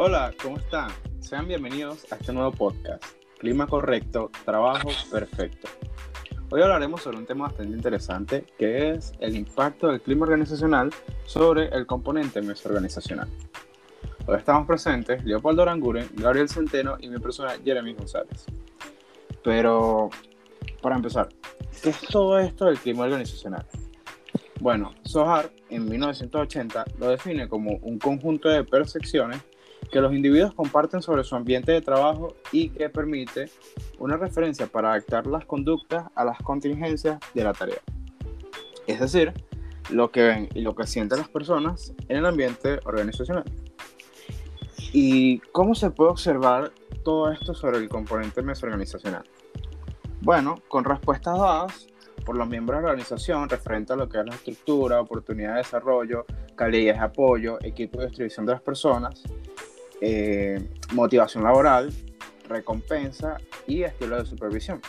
Hola, ¿cómo están? Sean bienvenidos a este nuevo podcast, Clima Correcto, Trabajo Perfecto. Hoy hablaremos sobre un tema bastante interesante que es el impacto del clima organizacional sobre el componente mesoorganizacional. Hoy estamos presentes Leopoldo Aranguren, Gabriel Centeno y mi persona Jeremy González. Pero, para empezar, ¿qué es todo esto del clima organizacional? Bueno, Sohar en 1980 lo define como un conjunto de percepciones que los individuos comparten sobre su ambiente de trabajo y que permite una referencia para adaptar las conductas a las contingencias de la tarea. Es decir, lo que ven y lo que sienten las personas en el ambiente organizacional. ¿Y cómo se puede observar todo esto sobre el componente mesorganizacional? Bueno, con respuestas dadas por los miembros de la organización referente a lo que es la estructura, oportunidad de desarrollo, calidad de apoyo, equipo de distribución de las personas, eh, motivación laboral, recompensa y estilo de supervisión.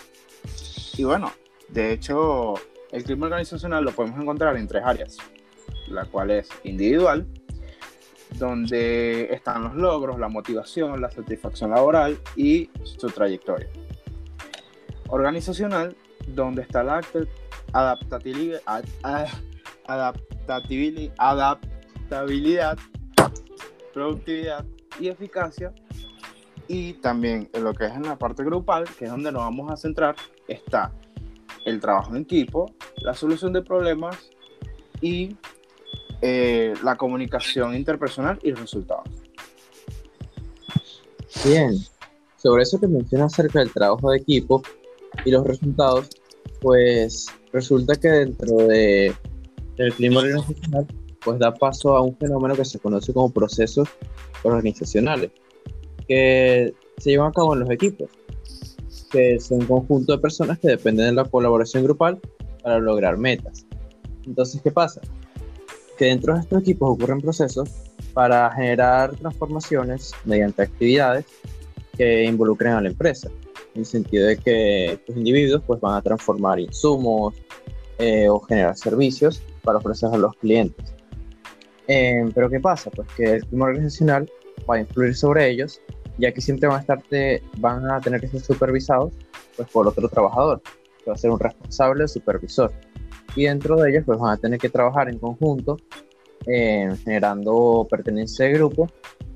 Y bueno, de hecho, el clima organizacional lo podemos encontrar en tres áreas, la cual es individual, donde están los logros, la motivación, la satisfacción laboral y su trayectoria. Organizacional, donde está la adaptabilidad, adaptabilidad, productividad y eficacia. Y también en lo que es en la parte grupal, que es donde nos vamos a centrar, está el trabajo en equipo, la solución de problemas y eh, la comunicación interpersonal y resultados. Bien, sobre eso que mencionas acerca del trabajo de equipo y los resultados, pues resulta que dentro de, del clima organizacional, pues da paso a un fenómeno que se conoce como procesos organizacionales, que se llevan a cabo en los equipos, que es un conjunto de personas que dependen de la colaboración grupal para lograr metas. Entonces, ¿qué pasa? Que dentro de estos equipos ocurren procesos para generar transformaciones mediante actividades que involucren a la empresa, en el sentido de que estos individuos pues, van a transformar insumos eh, o generar servicios para ofrecer a los clientes. Eh, pero ¿qué pasa? Pues que el clima organizacional va a influir sobre ellos, ya que siempre van a, estar van a tener que ser supervisados pues, por otro trabajador, que va a ser un responsable supervisor. Y dentro de ellos pues, van a tener que trabajar en conjunto, eh, generando pertenencia de grupo,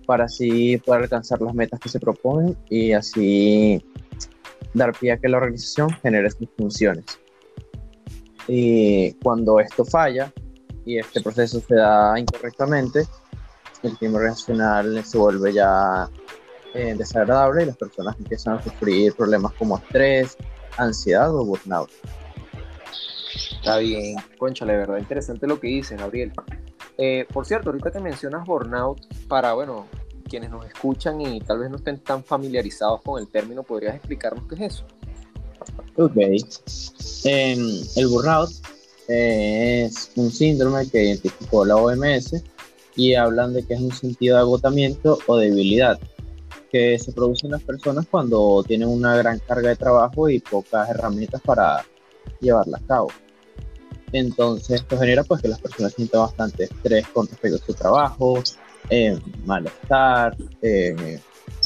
para así poder alcanzar las metas que se proponen y así dar pie a que la organización genere sus funciones. Y cuando esto falla, y este proceso se da incorrectamente, el clima organizacional se vuelve ya eh, desagradable y las personas empiezan a sufrir problemas como estrés, ansiedad o burnout. Está bien, concha, la verdad interesante lo que dices, Gabriel. Eh, por cierto, ahorita que mencionas burnout, para, bueno, quienes nos escuchan y tal vez no estén tan familiarizados con el término, ¿podrías explicarnos qué es eso? Ok. Em, el burnout es un síndrome que identificó la OMS y hablan de que es un sentido de agotamiento o debilidad que se produce en las personas cuando tienen una gran carga de trabajo y pocas herramientas para llevarla a cabo. Entonces esto genera pues que las personas sientan bastante estrés con respecto a su trabajo, eh, malestar, eh,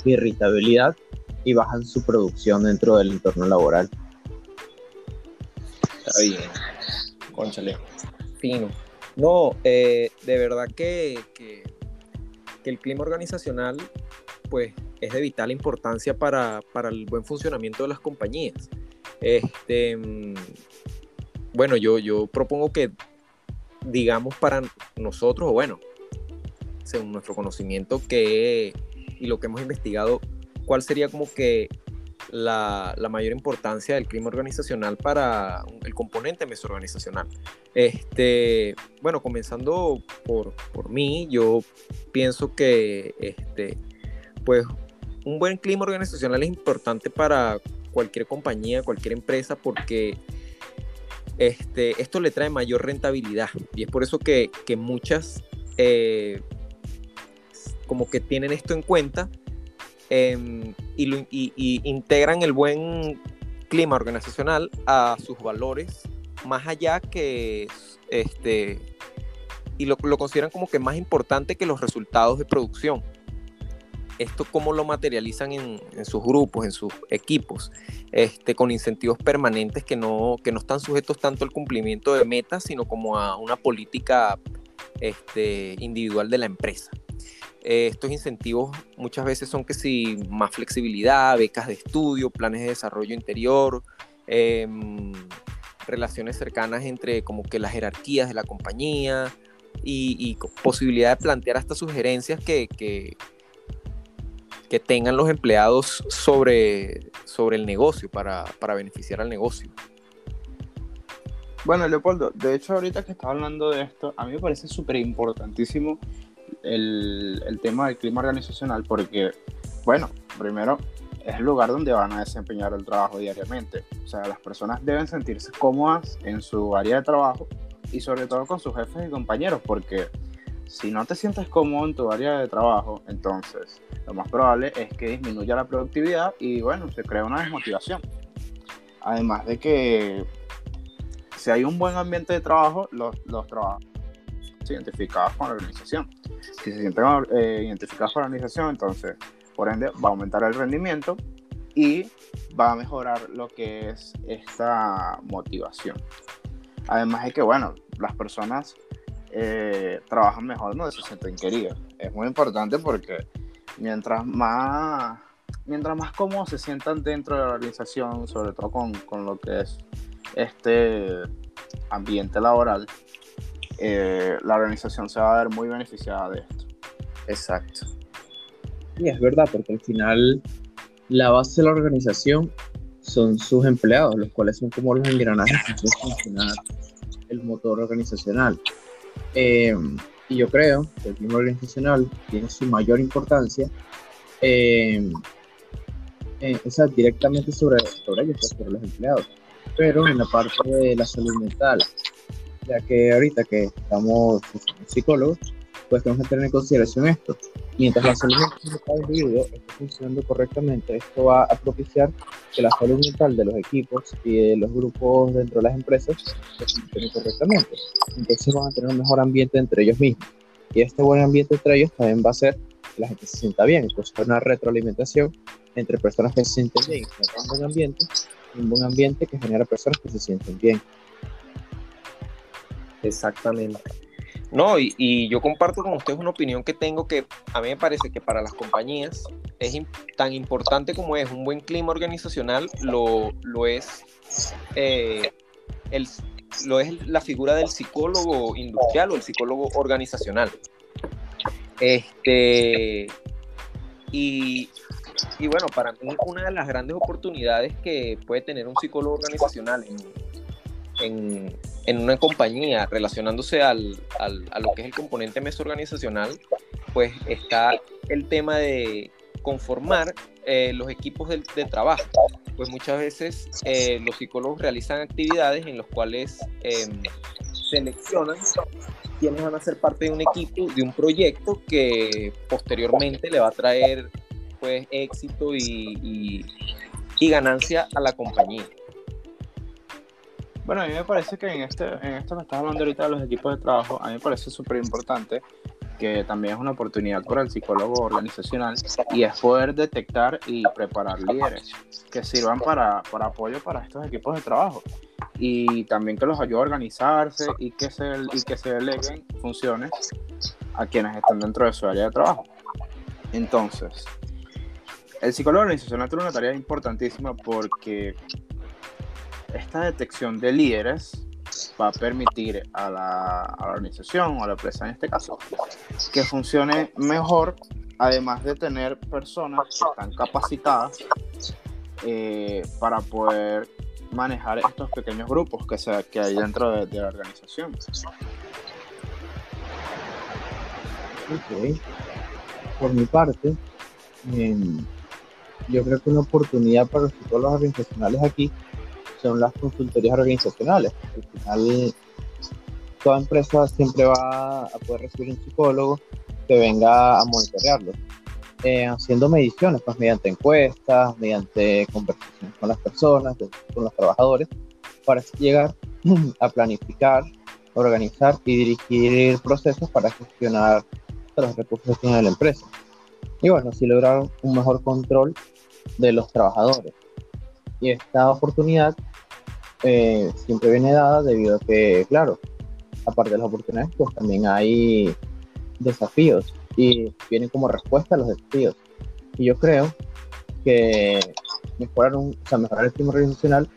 irritabilidad y bajan su producción dentro del entorno laboral. Está bien. Conchale, fino. No, eh, de verdad que, que, el clima organizacional pues es de vital importancia para, el buen funcionamiento de las compañías. Este, bueno, yo, yo propongo que digamos para nosotros, o bueno, según nuestro conocimiento que, y lo que hemos investigado, cuál sería como que la, mayor importancia del clima organizacional para el componente mesorganizacional. Este, bueno, comenzando por, por mí, yo pienso que este, pues, un buen clima organizacional es importante para cualquier compañía, cualquier empresa, porque este, esto le trae mayor rentabilidad. Y es por eso que, muchas eh, como que tienen esto en cuenta Em, y, integran el buen clima organizacional a sus valores más allá que este y lo, consideran como que más importante que los resultados de producción. esto cómo lo materializan en, sus grupos, en sus equipos, este, con incentivos permanentes que no, que no están sujetos tanto al cumplimiento de metas, sino como a una política este, individual de la empresa. Eh, estos incentivos muchas veces son que si más flexibilidad, becas de estudio, planes de desarrollo interior, em, relaciones cercanas entre como que las jerarquías de la compañía y, posibilidad de plantear hasta sugerencias que, que, tengan los empleados sobre, sobre el negocio para, para beneficiar al negocio. Bueno, Leopoldo, de hecho ahorita que estaba hablando de esto, a mí me parece súper importantísimo el, el, tema del clima organizacional porque, bueno, primero es el lugar donde van a desempeñar el trabajo diariamente. O sea, las personas deben sentirse cómodas en su área de trabajo y sobre todo con sus jefes y compañeros, porque si no te sientes cómodo en tu área de trabajo, entonces lo más probable es que disminuya la productividad y bueno, se crea una desmotivación. Además de que si hay un buen ambiente de trabajo, los, los trabajos identificados con la organización. Si se sienten eh, identificados con la organización, entonces, por ende, va a aumentar el rendimiento y va a mejorar lo que es esta motivación. Además de que, bueno, las personas eh, trabajan mejor donde se sienten queridos. Es muy importante porque mientras más, mientras más cómodos se sientan dentro de la organización, sobre todo con, con lo que es este ambiente laboral, eh, la organización se va a ver muy beneficiada de esto. Exacto. Y es verdad, porque al final la base de la organización son sus empleados, los cuales son como los engranajes que hacen funcionar el motor organizacional. Eh, y yo creo que el clima organizacional tiene su mayor importancia eh, eh, directamente sobre, sobre ellos, pues, sobre los empleados, pero en la parte de la salud mental, ya que ahorita que estamos psicólogos, pues tenemos que tener en consideración esto. Mientras la salud mental de cada individuo esté funcionando correctamente, esto va a propiciar que la salud mental de los equipos y de los grupos dentro de las empresas funcione correctamente. Entonces van a tener un mejor ambiente entre ellos mismos. Y este buen ambiente entre ellos también va a hacer que la gente se sienta bien. Entonces, una retroalimentación entre personas que se sienten bien generan un buen ambiente, y un buen ambiente que genera personas que se sienten bien. Exactamente. No, y, yo comparto con ustedes una opinión que tengo que a mí me parece que para las compañías es tan importante como es un buen clima organizacional, lo, lo es, eh, el, lo es la figura del psicólogo industrial o el psicólogo organizacional. Este, y, y bueno, para mí una de las grandes oportunidades que puede tener un psicólogo organizacional en, en, en una compañía relacionándose al, al, a lo que es el componente mesorganizacional, pues está el tema de conformar eh, los equipos de, trabajo. Pues muchas veces eh, los psicólogos realizan actividades en las cuales em, seleccionan quienes van a ser parte de un equipo, de un proyecto que posteriormente le va a traer pues éxito y, y, y ganancia a la compañía. Bueno, a mí me parece que en, este, en esto que estás hablando ahorita de los equipos de trabajo, a mí me parece súper importante que también es una oportunidad para el psicólogo organizacional y es poder detectar y preparar líderes que sirvan para, para apoyo para estos equipos de trabajo y también que los ayude a organizarse y que se, y que se deleguen funciones a quienes están dentro de su área de trabajo. Entonces, el psicólogo organizacional tiene una tarea importantísima porque esta detección de líderes va a permitir a la, organización o a la empresa en este caso que funcione mejor, además de tener personas que están capacitadas eh, para poder manejar estos pequeños grupos que, se, que hay dentro de, la organización. Ok. Por mi parte, em, yo creo que una oportunidad para los psicólogos organizacionales aquí son las consultorías organizacionales. Al final, toda empresa siempre va a poder recibir un psicólogo que venga a monitorearlo, eh, haciendo mediciones, pues mediante encuestas, mediante conversaciones con las personas, con los trabajadores, para llegar a planificar, organizar y dirigir procesos para gestionar los recursos que tiene la empresa. y bueno, así lograr un mejor control de los trabajadores. Y esta oportunidad eh, siempre viene dada debido a que, claro, aparte de las oportunidades, pues también hay desafíos y vienen como respuesta a los desafíos. Y yo creo que mejorar, un, o sea, mejorar el clima organizacional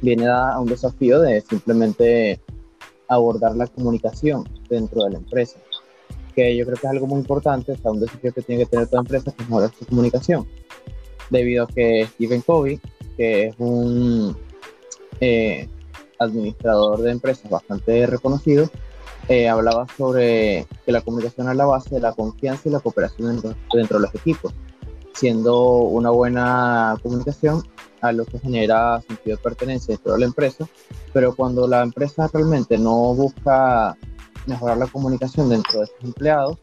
viene a un desafío de simplemente abordar la comunicación dentro de la empresa, que yo creo que es algo muy importante, o sea, un desafío que tiene que tener toda empresa, es mejorar su comunicación, debido a que Stephen Covey, que es un eh, administrador de empresas bastante reconocido, eh, hablaba sobre que la comunicación es la base de la confianza y la cooperación dentro, dentro, de los equipos, siendo una buena comunicación a lo que genera sentido de pertenencia dentro de la empresa, pero cuando la empresa realmente no busca mejorar la comunicación dentro de sus empleados,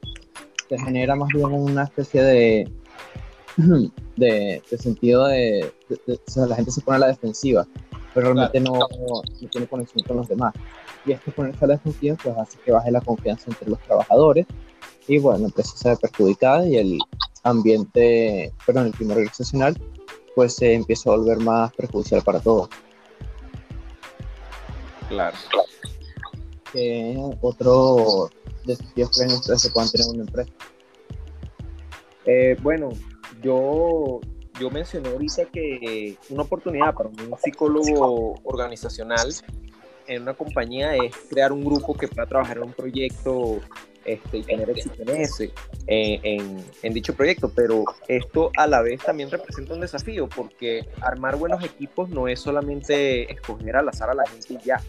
se genera más bien una especie de, de, sentido de, la gente se pone a la defensiva, pero realmente no, no, tiene conexión con los demás. Y esto ponerse a la defensiva pues hace que baje la confianza entre los trabajadores y bueno, la empresa se ve perjudicada y el ambiente, perdón, el clima organizacional pues se empieza a volver más perjudicial para todos. Claro. ¿Qué otro desafíos creen ustedes que puedan tener una empresa? Eh, bueno, yo, yo mencioné ahorita que una oportunidad para un psicólogo organizacional en una compañía es crear un grupo que pueda trabajar en un proyecto este, y tener éxito en ese, en, en, dicho proyecto, pero esto a la vez también representa un desafío porque armar buenos equipos no es solamente escoger al azar a la gente y ya.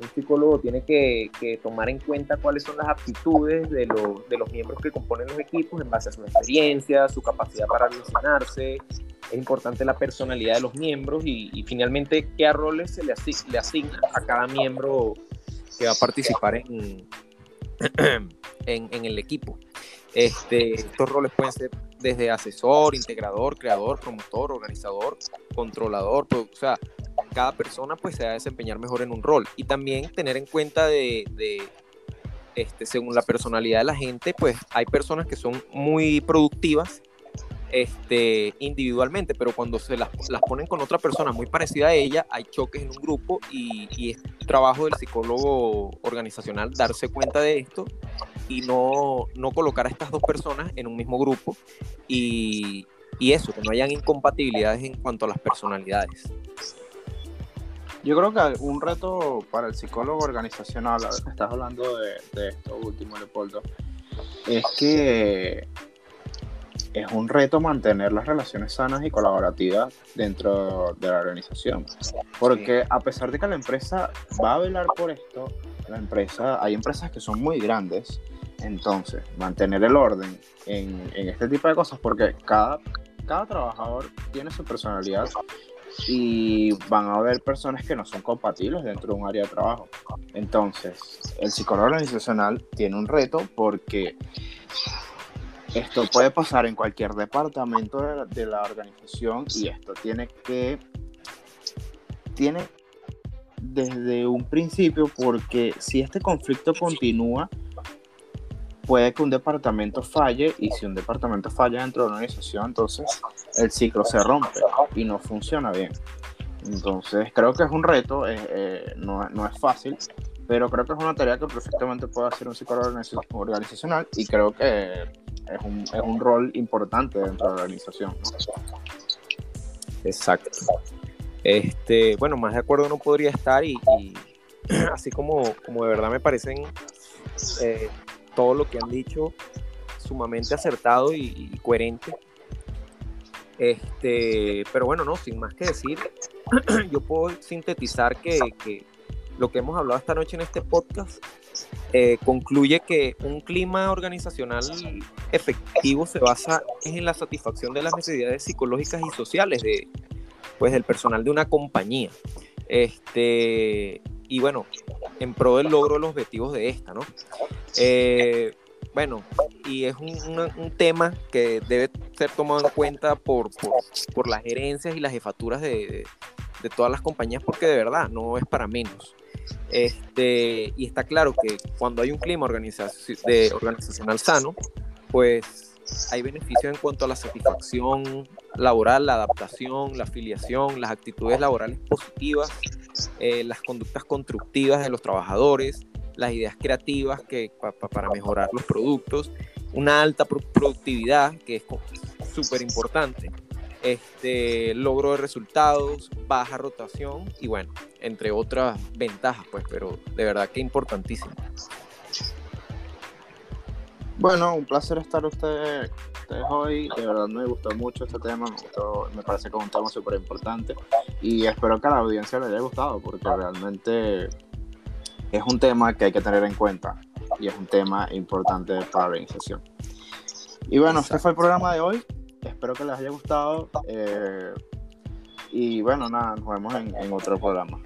Un psicólogo tiene que, tomar en cuenta cuáles son las aptitudes de, los miembros que componen los equipos en base a su experiencia, su capacidad para relacionarse, es importante la personalidad de los miembros y, finalmente qué roles se le, asigna a cada miembro que va a participar en, en, el equipo. Este, estos roles pueden ser desde asesor, integrador, creador, promotor, organizador, controlador, o sea, cada persona pues se va a desempeñar mejor en un rol y también tener en cuenta de, este, según la personalidad de la gente, pues hay personas que son muy productivas este, individualmente, pero cuando se las, las, ponen con otra persona muy parecida a ella, hay choques en un grupo y, y, es trabajo del psicólogo organizacional darse cuenta de esto y no, no colocar a estas dos personas en un mismo grupo y, y eso, que no hayan incompatibilidades en cuanto a las personalidades. Yo creo que un reto para el psicólogo organizacional, estás hablando de, de esto último, Leopoldo, es que es un reto mantener las relaciones sanas y colaborativas dentro de la organización. Porque a pesar de que la empresa va a velar por esto, la empresa, hay empresas que son muy grandes, entonces mantener el orden en, en este tipo de cosas, porque cada, cada trabajador tiene su personalidad y van a haber personas que no son compatibles dentro de un área de trabajo. Entonces, el psicólogo organizacional tiene un reto porque esto puede pasar en cualquier departamento de la, organización y esto tiene que tiene desde un principio porque si este conflicto continúa puede que un departamento falle y si un departamento falla dentro de una organización entonces el ciclo se rompe y no funciona bien entonces creo que es un reto eh, eh, no, no, es fácil pero creo que es una tarea que perfectamente puede hacer un psicólogo organizacional y creo que es un, es un rol importante dentro de la organización. Exacto. Este, bueno, más de acuerdo no podría estar y, así como, como de verdad me parecen eh, todo lo que han dicho sumamente acertado y, coherente. Este, pero bueno, no, sin más que decir, yo puedo sintetizar que, que lo que hemos hablado esta noche en este podcast eh, concluye que un clima organizacional efectivo se basa en la satisfacción de las necesidades psicológicas y sociales de, pues, del personal de una compañía. Este, y bueno, en pro del logro de los objetivos de esta, ¿no? Eh, bueno, y es un, tema que debe ser tomado en cuenta por, por, las gerencias y las jefaturas de, de todas las compañías, porque de verdad no es para menos. Este, y está claro que cuando hay un clima de organizacional sano, pues hay beneficios en cuanto a la satisfacción laboral, la adaptación, la afiliación, las actitudes laborales positivas, eh, las conductas constructivas de los trabajadores, las ideas creativas que, para mejorar los productos, una alta productividad, que es súper importante, este, logro de resultados, baja rotación y bueno, entre otras ventajas, pues, pero de verdad que importantísimo. Bueno, un placer estar usted, ustedes hoy. De verdad me gustó mucho este tema, me, parece que es un tema súper importante y espero que a la audiencia le haya gustado porque realmente es un tema que hay que tener en cuenta y es un tema importante para la organización. Y bueno, este fue el programa de hoy. Espero que les haya gustado. Eh, y bueno, nada, nos vemos en otro programa.